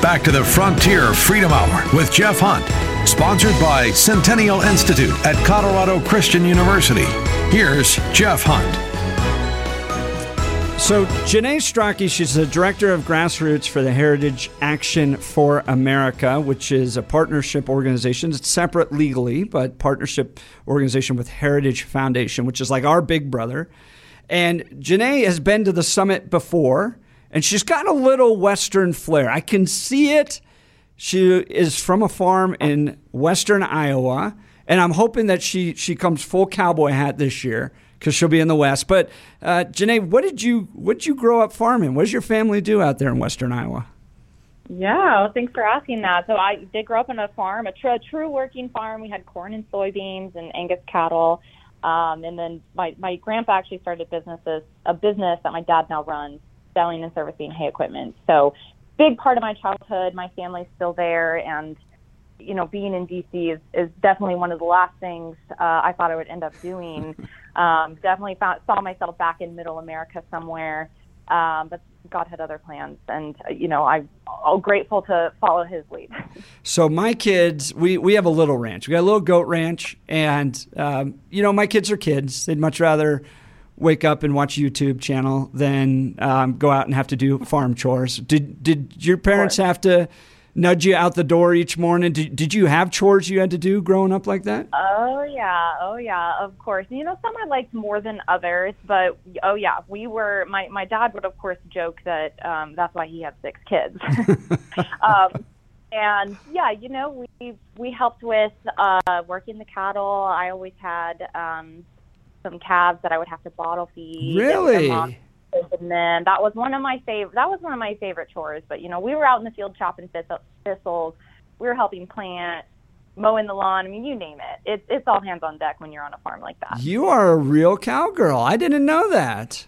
back to the Frontier Freedom Hour with Jeff Hunt, sponsored by Centennial Institute at Colorado Christian University. Here's Jeff Hunt. So, Janae Stracke, she's the director of grassroots for the Heritage Action for America, which is a partnership organization. It's separate legally, but partnership organization with Heritage Foundation, which is like our big brother. And Janae has been to the summit before, and she's got a little Western flair. I can see it. She is from a farm in Western Iowa, and I'm hoping that she she comes full cowboy hat this year because she'll be in the West. But uh, Janae, what did you what did you grow up farming? What does your family do out there in Western Iowa? Yeah, well, thanks for asking that. So I did grow up on a farm, a, tr- a true working farm. We had corn and soybeans and Angus cattle. Um, and then my, my grandpa actually started businesses, a business that my dad now runs, selling and servicing hay equipment. So big part of my childhood. My family's still there, and you know, being in DC is, is definitely one of the last things uh, I thought I would end up doing. Um, definitely found, saw myself back in Middle America somewhere, um, but God had other plans, and uh, you know, I'm all grateful to follow His lead. So my kids, we we have a little ranch. We got a little goat ranch, and um, you know, my kids are kids. They'd much rather wake up and watch a YouTube channel than um, go out and have to do farm chores. Did did your parents have to? nudge you out the door each morning? Did, did you have chores you had to do growing up like that? Oh yeah, oh yeah, of course. You know, some I liked more than others, but oh yeah, we were. My my dad would of course joke that um, that's why he had six kids. um, and yeah, you know, we we helped with uh, working the cattle. I always had um, some calves that I would have to bottle feed. Really? and then that was one of my favorite. That was one of my favorite chores. But you know, we were out in the field chopping thistles. We were helping plant, mowing the lawn. I mean, you name it. It's it's all hands on deck when you're on a farm like that. You are a real cowgirl. I didn't know that.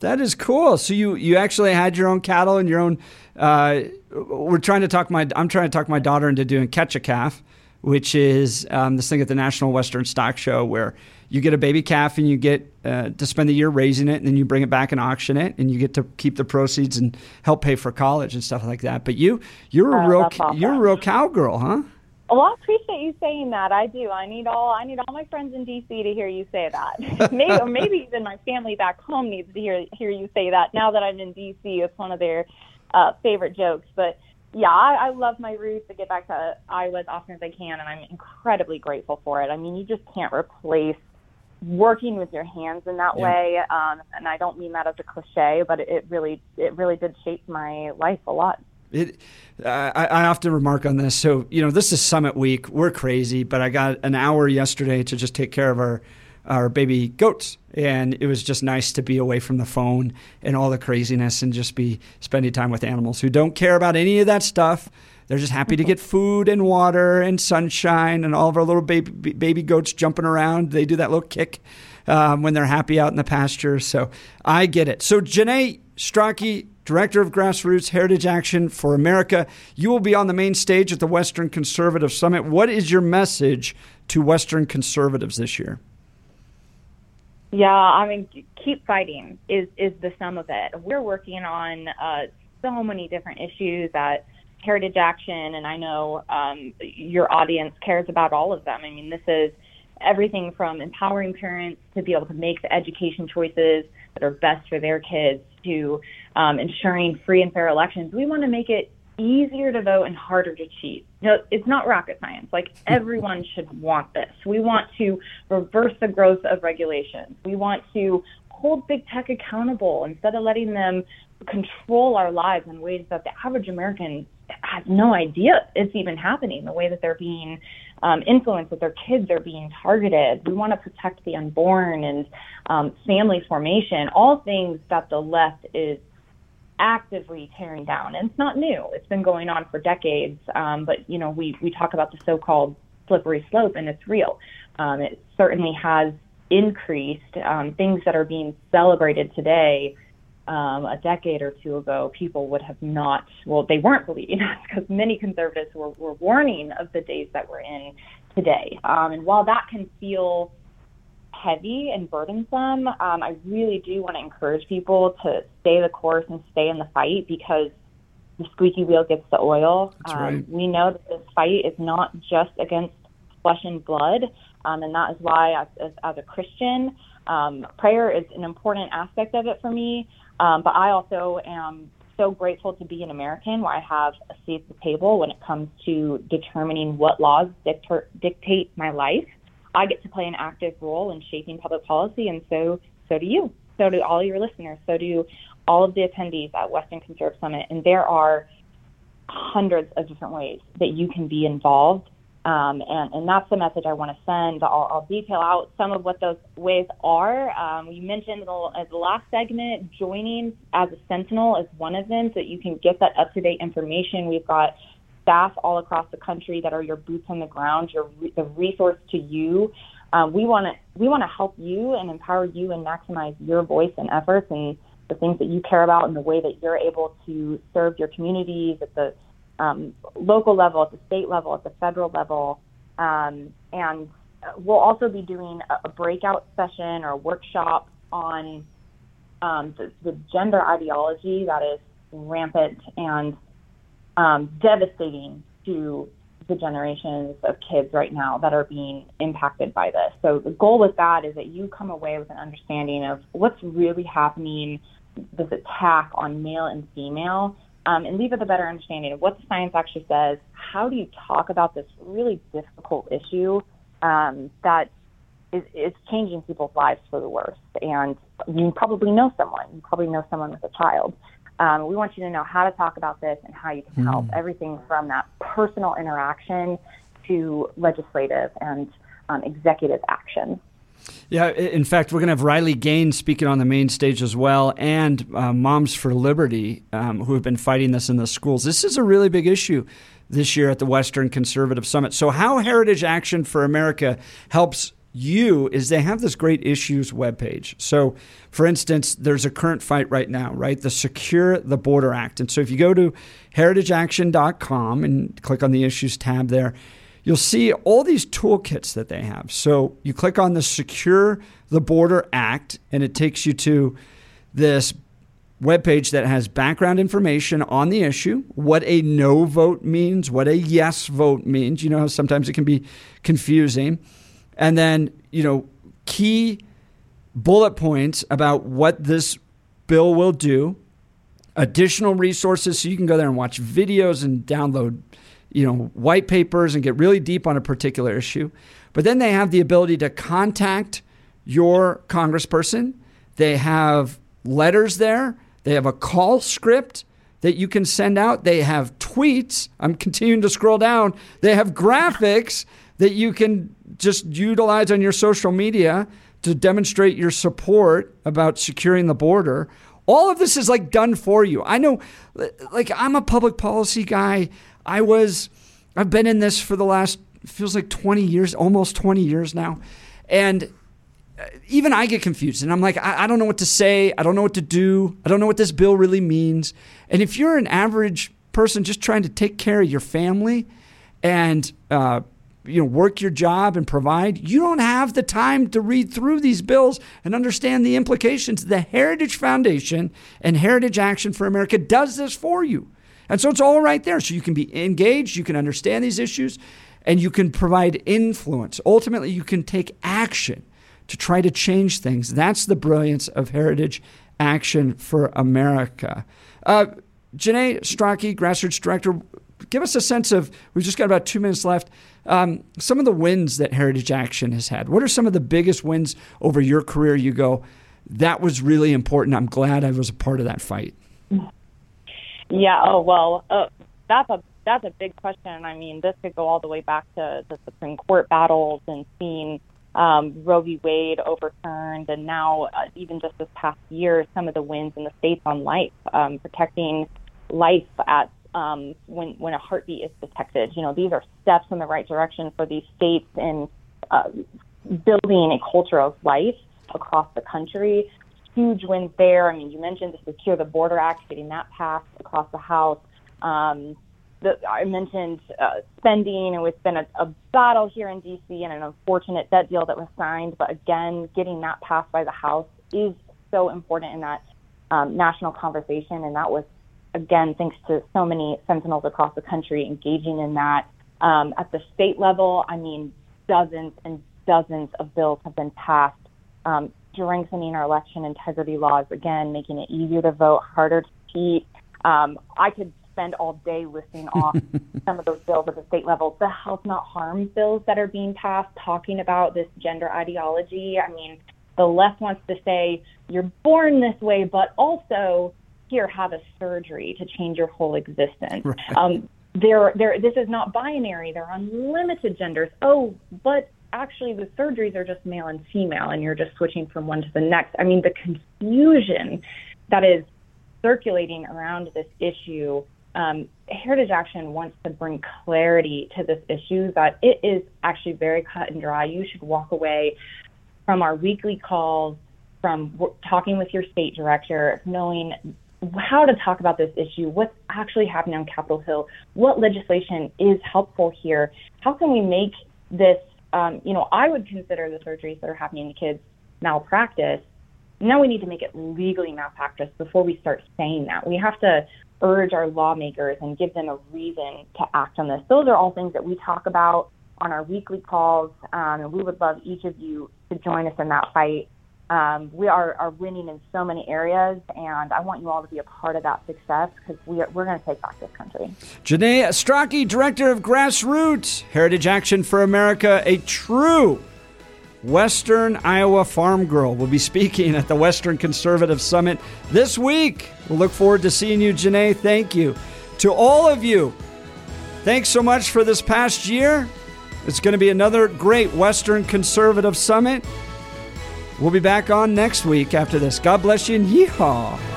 That is cool. So you you actually had your own cattle and your own. Uh, we're trying to talk my. I'm trying to talk my daughter into doing catch a calf, which is um, this thing at the National Western Stock Show where you get a baby calf and you get uh, to spend the year raising it and then you bring it back and auction it and you get to keep the proceeds and help pay for college and stuff like that but you you're a oh, real you're a real cowgirl huh well, I appreciate you saying that. I do. I need all I need all my friends in DC to hear you say that. maybe or maybe even my family back home needs to hear hear you say that. Now that I'm in DC, it's one of their uh, favorite jokes. But yeah, I, I love my roots. to get back to Iowa as often as I can, and I'm incredibly grateful for it. I mean, you just can't replace working with your hands in that yeah. way. Um, and I don't mean that as a cliche, but it really it really did shape my life a lot. It, I, I often remark on this. So you know, this is Summit Week. We're crazy, but I got an hour yesterday to just take care of our our baby goats, and it was just nice to be away from the phone and all the craziness and just be spending time with animals who don't care about any of that stuff they're just happy to get food and water and sunshine, and all of our little baby baby goats jumping around. They do that little kick um, when they're happy out in the pasture. So I get it. So Janae Stracke, Director of Grassroots Heritage Action for America, you will be on the main stage at the Western Conservative Summit. What is your message to Western conservatives this year? Yeah, I mean, keep fighting is is the sum of it. We're working on uh, so many different issues that Heritage Action, and I know um, your audience cares about all of them. I mean, this is everything from empowering parents to be able to make the education choices that are best for their kids to um, ensuring free and fair elections. We want to make it easier to vote and harder to cheat. Know, it's not rocket science. Like everyone should want this. We want to reverse the growth of regulations. We want to hold big tech accountable instead of letting them control our lives in ways that the average American has no idea it's even happening, the way that they're being um, influenced, that their kids are being targeted. We want to protect the unborn and um, family formation, all things that the left is actively tearing down. And it's not new. It's been going on for decades. Um, but, you know, we, we talk about the so-called slippery slope, and it's real. Um, it certainly has increased. Um, things that are being celebrated today um, a decade or two ago, people would have not, well, they weren't believing us because many conservatives were, were warning of the days that we're in today. Um, and while that can feel heavy and burdensome, um, I really do want to encourage people to stay the course and stay in the fight because the squeaky wheel gets the oil. Um, right. We know that this fight is not just against flesh and blood, um, and that is why, as, as, as a Christian, um, prayer is an important aspect of it for me. Um, but I also am so grateful to be an American where I have a seat at the table when it comes to determining what laws dictate, dictate my life. I get to play an active role in shaping public policy, and so so do you. So do all your listeners. So do all of the attendees at Western Conserve Summit. And there are hundreds of different ways that you can be involved. Um, and, and that's the message I want to send. I'll, I'll detail out some of what those ways are. Um, you mentioned the, as the last segment, joining as a sentinel is one of them, so that you can get that up to date information. We've got staff all across the country that are your boots on the ground, your the resource to you. Um, we want to we want to help you and empower you and maximize your voice and efforts and the things that you care about and the way that you're able to serve your communities at the um, local level, at the state level, at the federal level. Um, and we'll also be doing a, breakout session or a workshop on um, the, the, gender ideology that is rampant and um, devastating to the generations of kids right now that are being impacted by this. So the goal with that is that you come away with an understanding of what's really happening, this attack on male and female, um, and leave with a better understanding of what the science actually says. How do you talk about this really difficult issue um, that is, is changing people's lives for the worse? And you probably know someone. You probably know someone with a child. Um, we want you to know how to talk about this and how you can mm. help. Everything from that personal interaction to legislative and um, executive action. Yeah, in fact, we're going to have Riley Gaines speaking on the main stage as well, and uh, Moms for Liberty, um, who have been fighting this in the schools. This is a really big issue this year at the Western Conservative Summit. So, how Heritage Action for America helps you is they have this great issues webpage. So, for instance, there's a current fight right now, right? The Secure the Border Act. And so, if you go to heritageaction.com and click on the issues tab there, you'll see all these toolkits that they have. So you click on the Secure the Border Act, and it takes you to this webpage that has background information on the issue, what a no vote means, what a yes vote means. You know, sometimes it can be confusing. And then, you know, key bullet points about what this bill will do, additional resources so you can go there and watch videos and download you know, white papers and get really deep on a particular issue. But then they have the ability to contact your congressperson. They have letters there. They have a call script that you can send out. They have tweets. I'm continuing to scroll down. They have graphics that you can just utilize on your social media to demonstrate your support about securing the border. All of this is like done for you. I know, like, I'm a public policy guy. I was, I've been in this for the last, feels like 20 years, almost 20 years now. And uh, even I get confused and I'm like, I, I, don't know what to say. I don't know what to do. I don't know what this bill really means. And if you're an average person just trying to take care of your family and, uh, you know, work your job and provide, you don't have the time to read through these bills and understand the implications. The Heritage Foundation and Heritage Action for America does this for you. And so it's all right there. So you can be engaged, you can understand these issues, and you can provide influence. Ultimately, you can take action to try to change things. That's the brilliance of Heritage Action for America. Uh, Janae Stracke, grassroots director, give us a sense of, we've just got about two minutes left, um, some of the wins that Heritage Action has had. What are some of the biggest wins over your career you go, that was really important. I'm glad I was a part of that fight? Yeah. Oh well, uh, that's a that's a big question. I mean, this could go all the way back to the Supreme Court battles and seeing um, Roe v. Wade overturned, and now uh, even just this past year, some of the wins in the states on life, um, protecting life at um, when when a heartbeat is detected. You know, these are steps in the right direction for these states in uh, building a culture of life across the country huge wins there. I mean, you mentioned the Secure the Border Act, getting that passed across the House. Um, the, I mentioned uh, spending, and it's been a, a battle here in D.C. and an unfortunate debt deal that was signed. But again, getting that passed by the House is so important in that um, national conversation, and that was again, thanks to so many sentinels across the country engaging in that. Um, at the state level, I mean, dozens and dozens of bills have been passed um, strengthening our election integrity laws, again, making it easier to vote, harder to cheat. Um, I could spend all day listing off some of those bills at the state level. The health not harm bills that are being passed, talking about this gender ideology. I mean, the left wants to say you're born this way, but also here have a surgery to change your whole existence. Right. Um, they're, they're, this is not binary. There are unlimited genders. Oh, but actually the surgeries are just male and female, and you're just switching from one to the next. I mean, the confusion that is circulating around this issue. Um, Heritage Action wants to bring clarity to this issue that it is actually very cut and dry. You should walk away from our weekly calls, from talking with your state director, knowing how to talk about this issue, what's actually happening on Capitol Hill, what legislation is helpful here, how can we make this, um, you know, I would consider the surgeries that are happening to kids malpractice. Now we need to make it legally malpractice before we start saying that. We have to urge our lawmakers and give them a reason to act on this. Those are all things that we talk about on our weekly calls, um, and we would love each of you to join us in that fight. Um, we are, are winning in so many areas, and I want you all to be a part of that success because we are, we're going to take back this country. Janae Stracke, Director of Grassroots, Heritage Action for America, a true Western Iowa farm girl, will be speaking at the Western Conservative Summit this week. We'll look forward to seeing you, Janae. Thank you. To all of you, thanks so much for this past year. It's going to be another great Western Conservative Summit. We'll be back on next week after this. God bless you and yeehaw.